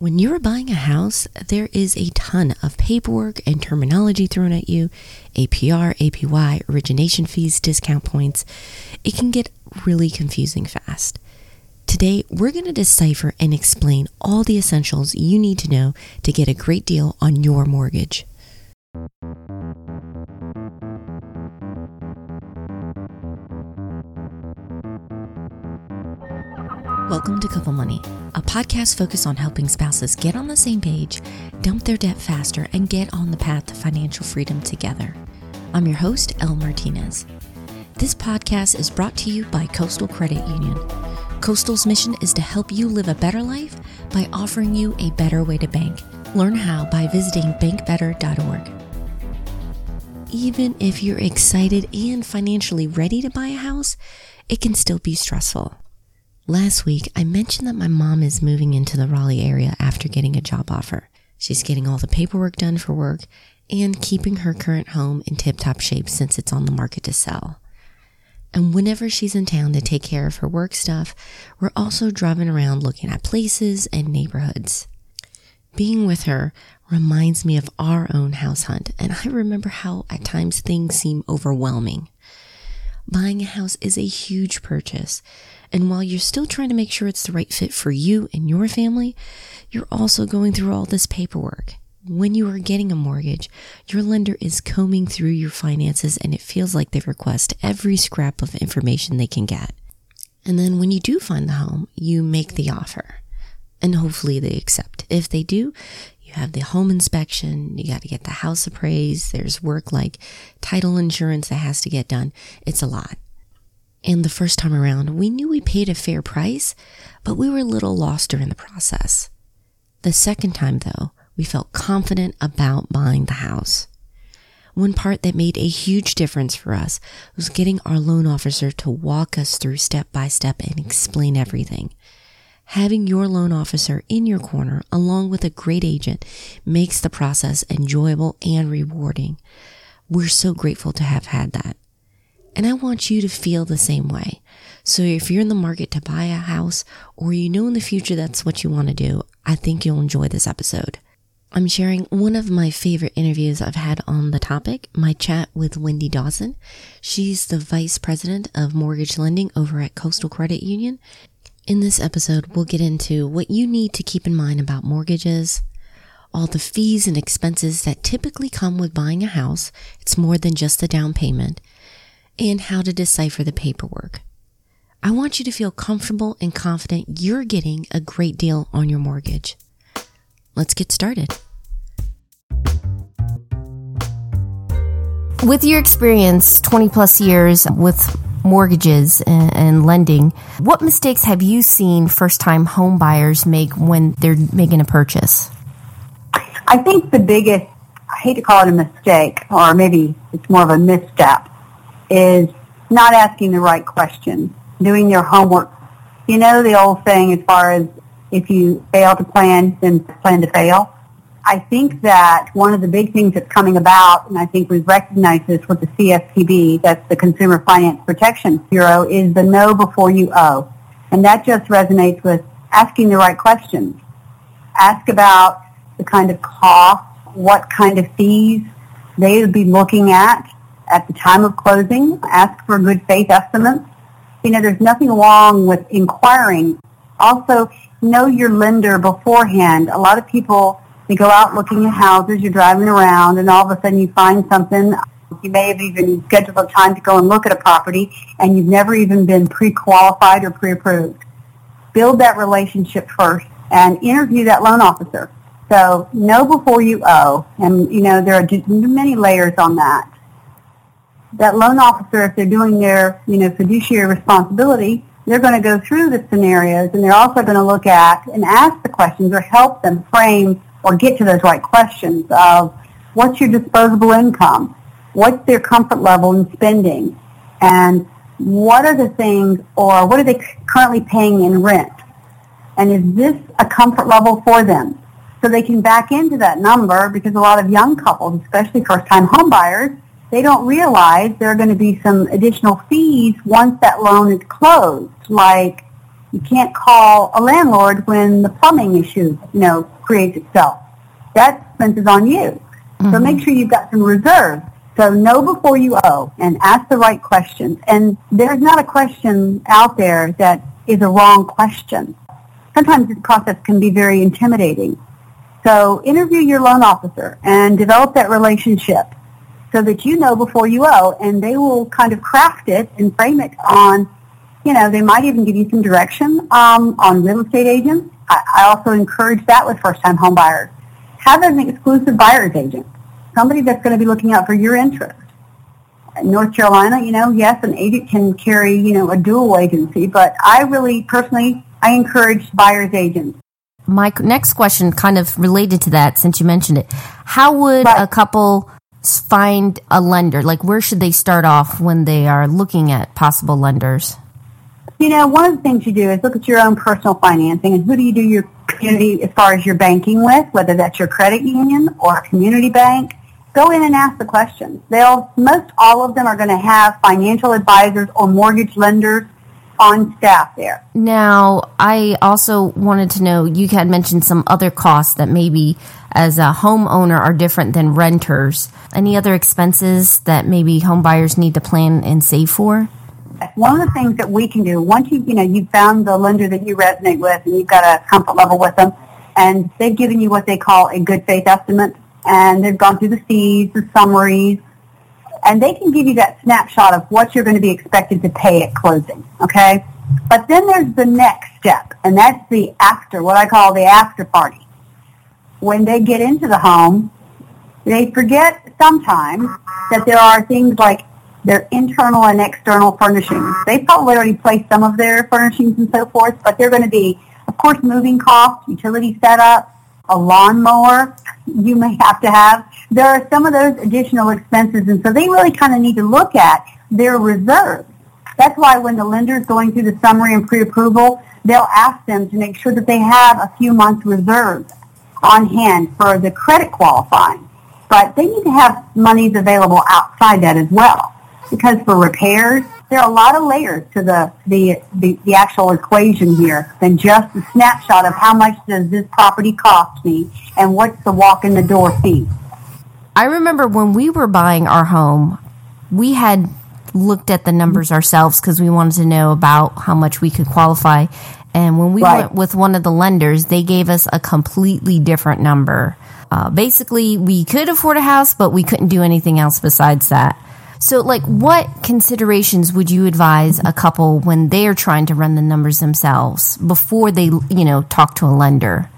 When you're buying a house, there is a ton of paperwork and terminology thrown at you APR, APY, origination fees, discount points. It can get really confusing fast. Today, we're going to decipher and explain all the essentials you need to know to get a great deal on your mortgage. Welcome to Couple Money, a podcast focused on helping spouses get on the same page, dump their debt faster, and get on the path to financial freedom together. I'm your host, Elle Martinez. This podcast is brought to you by Coastal Credit Union. Coastal's mission is to help you live a better life by offering you a better way to bank. Learn how by visiting bankbetter.org. Even if you're excited and financially ready to buy a house, it can still be stressful. Last week, I mentioned that my mom is moving into the Raleigh area after getting a job offer. She's getting all the paperwork done for work and keeping her current home in tip top shape since it's on the market to sell. And whenever she's in town to take care of her work stuff, we're also driving around looking at places and neighborhoods. Being with her reminds me of our own house hunt, and I remember how at times things seem overwhelming. Buying a house is a huge purchase, and while you're still trying to make sure it's the right fit for you and your family, you're also going through all this paperwork. When you are getting a mortgage, your lender is combing through your finances and it feels like they request every scrap of information they can get. And then when you do find the home, you make the offer and hopefully they accept. If they do, you have the home inspection, you got to get the house appraised, there's work like title insurance that has to get done. It's a lot. And the first time around, we knew we paid a fair price, but we were a little lost during the process. The second time, though, we felt confident about buying the house. One part that made a huge difference for us was getting our loan officer to walk us through step by step and explain everything. Having your loan officer in your corner along with a great agent makes the process enjoyable and rewarding. We're so grateful to have had that. And I want you to feel the same way. So if you're in the market to buy a house or you know in the future that's what you want to do, I think you'll enjoy this episode. I'm sharing one of my favorite interviews I've had on the topic, my chat with Wendy Dawson. She's the Vice President of Mortgage Lending over at Coastal Credit Union. In this episode, we'll get into what you need to keep in mind about mortgages, all the fees and expenses that typically come with buying a house. It's more than just the down payment and how to decipher the paperwork. I want you to feel comfortable and confident you're getting a great deal on your mortgage. Let's get started. With your experience, 20 plus years with mortgages and, and, lending, what mistakes have you seen first time home buyers make when they're making a purchase? I think the biggest, I hate to call it a mistake, or maybe it's more of a misstep, is not asking the right questions, doing your homework. You know the old saying as far as if you fail to plan, then plan to fail. I think that one of the big things that's coming about, and I think we've recognized this with the CFPB, that's the Consumer Finance Protection Bureau, is the know before you owe. And that just resonates with asking the right questions. Ask about the kind of cost, what kind of fees they would be looking at at the time of closing. Ask for good faith estimates. You know, there's nothing wrong with inquiring. Also, know your lender beforehand. A lot of people, they go out looking at houses, you're driving around, and all of a sudden you find something. You may have even scheduled a time to go and look at a property, and you've never even been pre-qualified or pre-approved. Build that relationship first and interview that loan officer. So know before you owe, and you know there are many layers on that that loan officer, if they're doing their, you know, fiduciary responsibility, they're going to go through the scenarios and they're also going to look at and ask the questions or help them frame or get to those right questions of what's your disposable income? What's their comfort level in spending? And what are the things or what are they currently paying in rent? And is this a comfort level for them? So they can back into that number because a lot of young couples, especially first-time homebuyers, they don't realize there are going to be some additional fees once that loan is closed, like You can't call a landlord when the plumbing issue, you know, creates itself. That expense is on you. Mm-hmm. So make sure you've got some reserves. So know before you owe and ask the right questions. And there's not a question out there that is a wrong question. Sometimes this process can be very intimidating. So interview your loan officer and develop that relationship so that you know before you owe and they will kind of craft it and frame it on, you know, they might even give you some direction um, on real estate agents. I, I also encourage that with first-time home buyers. Have an exclusive buyer's agent, somebody that's going to be looking out for your interest. In North Carolina, you know, yes, an agent can carry, you know, a dual agency, but I really personally, I encourage buyer's agents my next question kind of related to that since you mentioned it. How would a couple find a lender? Like, where should they start off when they are looking at possible lenders? You know, one of the things you do is look at your own personal financing and who do you do your community as far as your banking with, whether that's your credit union or a community bank. Go in and ask the questions. They'll, most all of them are going to have financial advisors or mortgage lenders on staff there. Now, I also wanted to know, you had mentioned some other costs that maybe as a homeowner are different than renters. Any other expenses that maybe home buyers need to plan and save for? One of the things that we can do, once you, you know, you've found the lender that you resonate with and you've got a comfort level with them, and they've given you what they call a good faith estimate, and they've gone through the fees, the summaries, and they can give you that snapshot of what you're going to be expected to pay at closing, okay? But then there's the next step, and that's the after, what I call the after party. When they get into the home, they forget sometimes that there are things like their internal and external furnishings. They've probably already placed some of their furnishings and so forth, but they're going to be, of course, moving costs, utility setup, a lawnmower you may have to have. There are some of those additional expenses, and so they really kind of need to look at their reserves. That's why when the lender is going through the summary and pre-approval, they'll ask them to make sure that they have a few months reserves on hand for the credit qualifying. But they need to have monies available outside that as well. Because for repairs, there are a lot of layers to the, the, the, the, actual equation here than just a snapshot of how much does this property cost me and what's the walk in the door fee. I remember when we were buying our home, we had looked at the numbers ourselves because we wanted to know about how much we could qualify. And when we right. went with one of the lenders, they gave us a completely different number. Uh, basically, we could afford a house, but we couldn't do anything else besides that. So, like, what considerations would you advise a couple when they are trying to run the numbers themselves before they, you know, talk to a lender?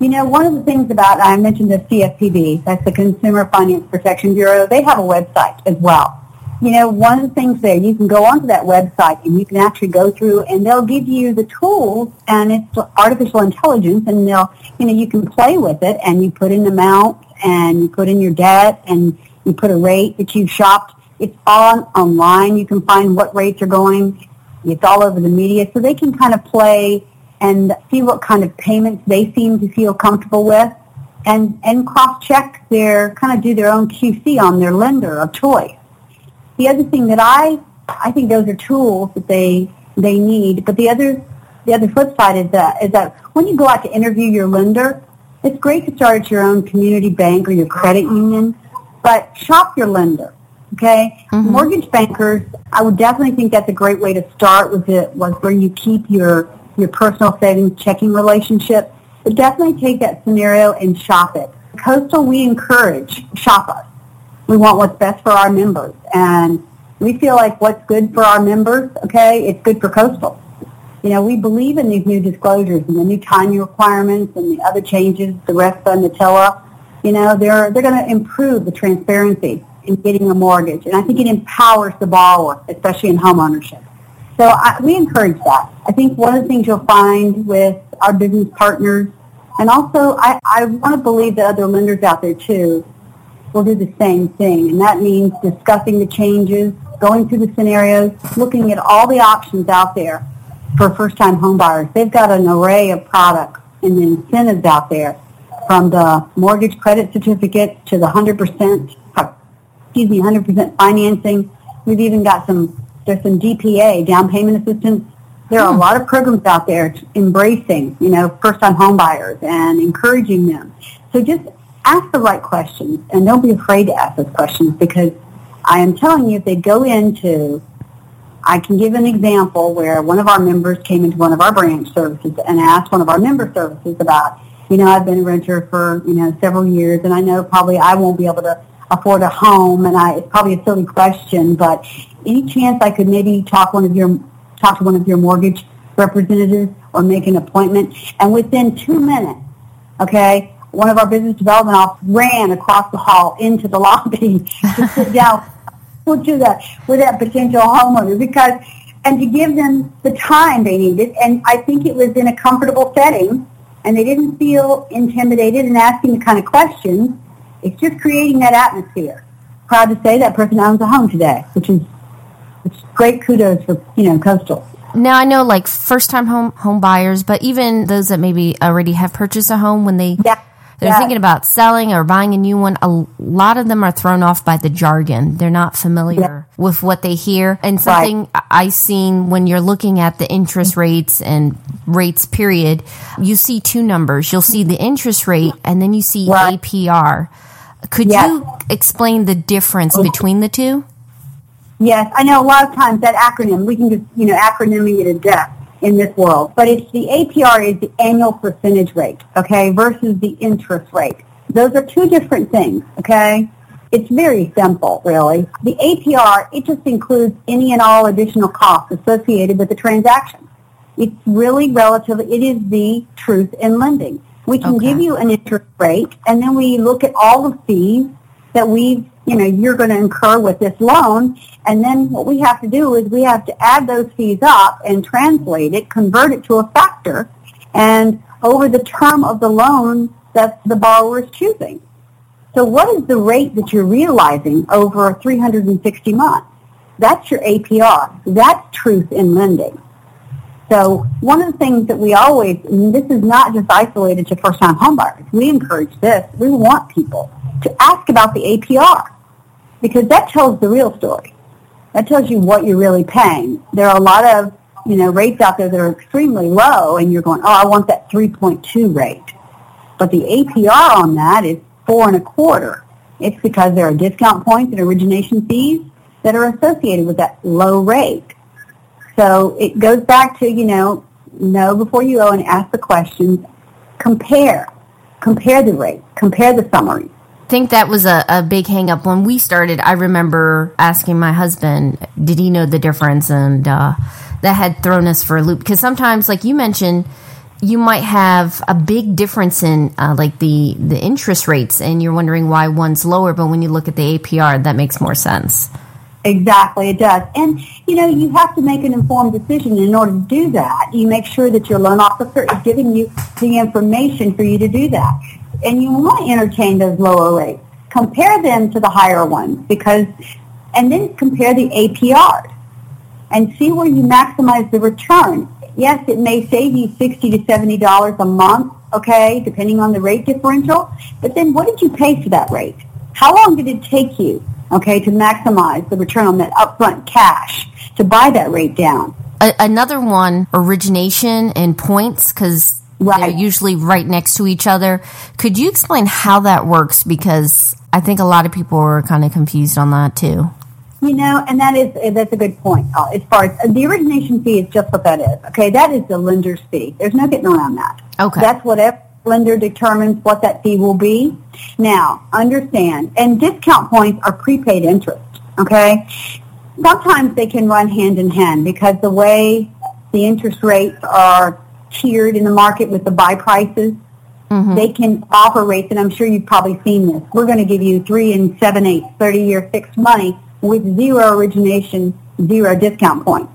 You know, one of the things about, I mentioned the CFPB, that's the Consumer Finance Protection Bureau, they have a website as well. You know, one of the things there, you can go onto that website and you can actually go through and they'll give you the tools and it's artificial intelligence and they'll, you know, you can play with it and you put in amount and you put in your debt and you put a rate that you've shopped it's all online. You can find what rates are going. It's all over the media. So they can kind of play and see what kind of payments they seem to feel comfortable with and, and cross-check their, kind of do their own QC on their lender of choice. The other thing that I, I think those are tools that they, they need. But the other, the other flip side is that, is that when you go out to interview your lender, it's great to start at your own community bank or your credit union, but shop your lender. Okay, mm-hmm. mortgage bankers. I would definitely think that's a great way to start with it. Was where you keep your your personal savings checking relationship. But definitely take that scenario and shop it. Coastal, we encourage shop us. We want what's best for our members, and we feel like what's good for our members. Okay, it's good for Coastal. You know, we believe in these new disclosures and the new timing requirements and the other changes, the RESPA and the TILA. You know, they're they're going to improve the transparency in getting a mortgage. And I think it empowers the borrower, especially in home ownership. So I, we encourage that. I think one of the things you'll find with our business partners, and also I, I want to believe that other lenders out there too will do the same thing. And that means discussing the changes, going through the scenarios, looking at all the options out there for first-time homebuyers. They've got an array of products and incentives out there from the mortgage credit certificate to the 100% excuse me, 100% financing. We've even got some, there's some DPA, down payment assistance There are a hmm. lot of programs out there embracing, you know, first-time home buyers and encouraging them. So just ask the right questions and don't be afraid to ask those questions because I am telling you, if they go into, I can give an example where one of our members came into one of our branch services and asked one of our member services about, you know, I've been a renter for, you know, several years and I know probably I won't be able to afford a home and I, it's probably a silly question, but any chance I could maybe talk one of your talk to one of your mortgage representatives or make an appointment. And within two minutes, okay, one of our business development officers ran across the hall into the lobby to sit down with that with that potential homeowner because and to give them the time they needed. And I think it was in a comfortable setting and they didn't feel intimidated in asking the kind of questions. It's just creating that atmosphere. Proud to say that person owns a home today, which is it's great kudos for, you know, Coastal. Now I know like first time home home buyers, but even those that maybe already have purchased a home when they yeah. they're yeah. thinking about selling or buying a new one, a lot of them are thrown off by the jargon. They're not familiar yeah. with what they hear. And something right. I seen when you're looking at the interest rates and rates period, you see two numbers. You'll see the interest rate and then you see right. APR. Could you explain the difference oh. between the two? Yes, I know a lot of times that acronym, we can just, you know, acronyming it to death in this world. But it's the APR is the annual percentage rate, okay, versus the interest rate. Those are two different things, okay? It's very simple, really. The APR, it just includes any and all additional costs associated with the transaction. It's really relatively, it is the truth in lending. We can okay. give you an interest rate, and then we look at all the fees that we've you know, you're going to incur with this loan. And then what we have to do is we have to add those fees up and translate it, convert it to a factor, and over the term of the loan that the borrower is choosing. So what is the rate that you're realizing over 360 months? That's your APR. That's truth in lending. So one of the things that we always, and this is not just isolated to first-time homebuyers, we encourage this. We want people to ask about the APR because that tells the real story. That tells you what you're really paying. There are a lot of, you know, rates out there that are extremely low and you're going, oh, I want that 3.2 rate. But the APR on that is four and a quarter. It's because there are discount points and origination fees that are associated with that low rate. So it goes back to, you know, know before you go and ask the questions. Compare. Compare the rate. Compare the summary think that was a, a big hangup when we started. I remember asking my husband, did he know the difference? And uh, that had thrown us for a loop because sometimes, like you mentioned, you might have a big difference in uh, like the the interest rates, and you're wondering why one's lower. But when you look at the APR, that makes more sense. Exactly, it does. And, you know, you have to make an informed decision. In order to do that, you make sure that your loan officer is giving you the information for you to do that and you want to entertain those lower rates. Compare them to the higher ones because, and then compare the APR and see where you maximize the return. Yes, it may save you sixty to seventy dollars a month, okay, depending on the rate differential. But then, what did you pay for that rate? How long did it take you, okay, to maximize the return on that upfront cash to buy that rate down? another one, origination and points, because Right. They're usually right next to each other. Could you explain how that works? Because I think a lot of people are kind of confused on that too. You know, and that is that's a good point. Uh, as far as the origination fee is just what that is. Okay, that is the lender's fee. There's no getting around that. Okay, that's whatever lender determines what that fee will be. Now, understand, and discount points are prepaid interest. Okay, sometimes they can run hand in hand because the way the interest rates are tiered in the market with the buy prices. Mm-hmm. They can offer rates, and I'm sure you've probably seen this. We're going to give you three and seven eighths, 30-year fixed money with zero origination, zero discount points.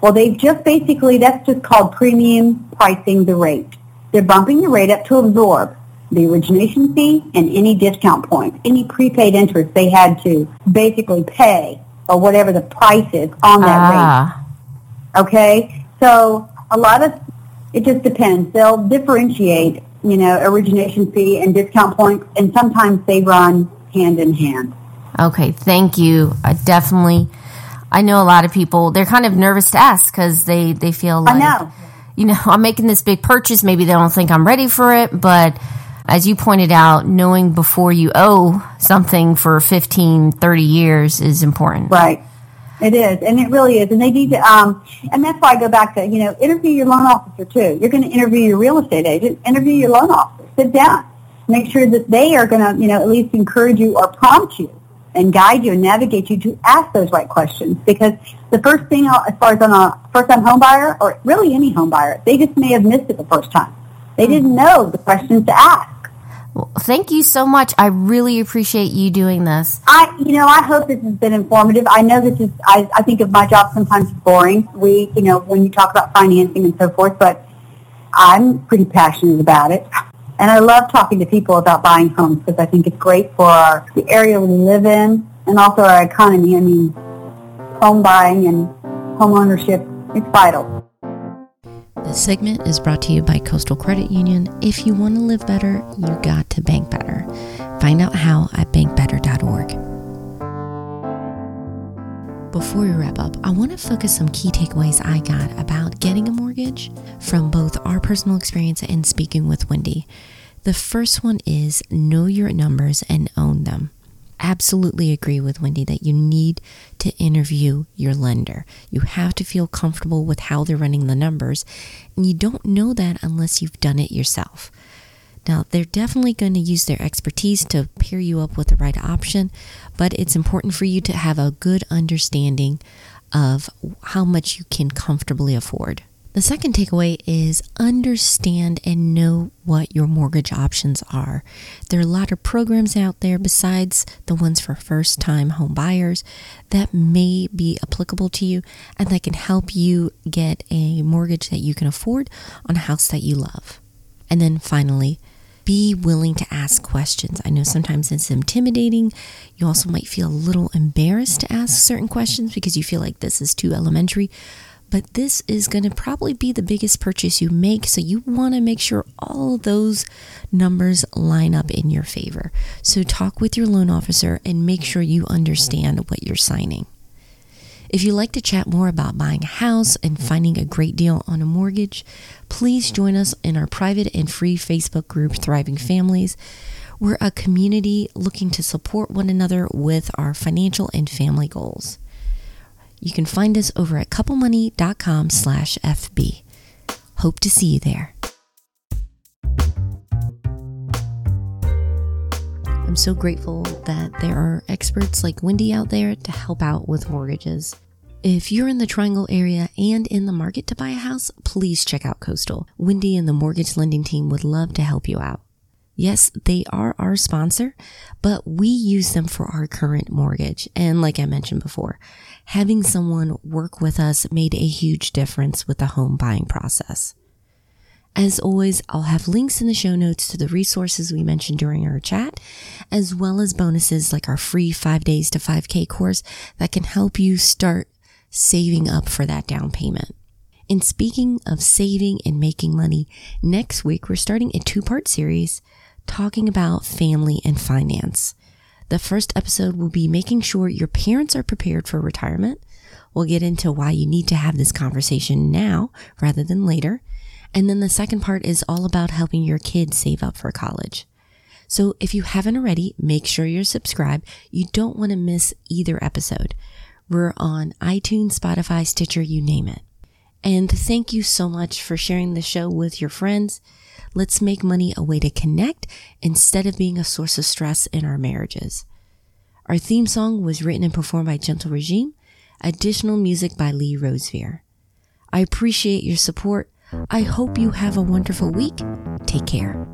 Well, they've just basically, that's just called premium pricing the rate. They're bumping the rate up to absorb the origination fee and any discount points, any prepaid interest they had to basically pay or whatever the price is on that ah. rate. Okay? So a lot of it just depends. They'll differentiate, you know, origination fee and discount points, and sometimes they run hand in hand. Okay, thank you. I definitely I know a lot of people, they're kind of nervous to ask because they, they feel like, I know. You know, I'm making this big purchase. Maybe they don't think I'm ready for it. But as you pointed out, knowing before you owe something for 15, 30 years is important. Right. It is, and it really is, and they need to. Um, and that's why I go back to you know interview your loan officer too. You're going to interview your real estate agent. Interview your loan officer. Sit down, make sure that they are going to you know at least encourage you or prompt you and guide you and navigate you to ask those right questions. Because the first thing, as far as on a first-time home buyer or really any home buyer, they just may have missed it the first time. They hmm. didn't know the questions to ask. Well, thank you so much. I really appreciate you doing this. I, you know, I hope this has been informative. I know this is, I, I think of my job sometimes boring. We, you know, when you talk about financing and so forth, but I'm pretty passionate about it. And I love talking to people about buying homes because I think it's great for our, the area we live in and also our economy. I mean, home buying and home ownership is vital. This segment is brought to you by Coastal Credit Union. If you want to live better, you got to bank better. Find out how at bankbetter.org. Before we wrap up, I want to focus some key takeaways I got about getting a mortgage from both our personal experience and speaking with Wendy. The first one is know your numbers and own them absolutely agree with Wendy that you need to interview your lender. You have to feel comfortable with how they're running the numbers, and you don't know that unless you've done it yourself. Now, they're definitely going to use their expertise to pair you up with the right option, but it's important for you to have a good understanding of how much you can comfortably afford. The second takeaway is understand and know what your mortgage options are. There are a lot of programs out there besides the ones for first time home buyers that may be applicable to you and that can help you get a mortgage that you can afford on a house that you love. And then finally, be willing to ask questions. I know sometimes it's intimidating. You also might feel a little embarrassed to ask certain questions because you feel like this is too elementary but this is going to probably be the biggest purchase you make. So you want to make sure all those numbers line up in your favor. So talk with your loan officer and make sure you understand what you're signing. If you'd like to chat more about buying a house and finding a great deal on a mortgage, please join us in our private and free Facebook group, Thriving Families. We're a community looking to support one another with our financial and family goals. You can find us over at couplemoney.com slash FB. Hope to see you there. I'm so grateful that there are experts like Wendy out there to help out with mortgages. If you're in the Triangle area and in the market to buy a house, please check out Coastal. Wendy and the mortgage lending team would love to help you out. Yes, they are our sponsor, but we use them for our current mortgage. And like I mentioned before, having someone work with us made a huge difference with the home buying process. As always, I'll have links in the show notes to the resources we mentioned during our chat, as well as bonuses like our free five days to 5K course that can help you start saving up for that down payment. And speaking of saving and making money, next week we're starting a two part series talking about family and finance. The first episode will be making sure your parents are prepared for retirement. We'll get into why you need to have this conversation now rather than later. And then the second part is all about helping your kids save up for college. So if you haven't already, make sure you're subscribed. You don't want to miss either episode. We're on iTunes, Spotify, Stitcher, you name it. And thank you so much for sharing the show with your friends. Let's make money a way to connect instead of being a source of stress in our marriages. Our theme song was written and performed by Gentle Regime. Additional music by Lee Rosevere. I appreciate your support. I hope you have a wonderful week. Take care.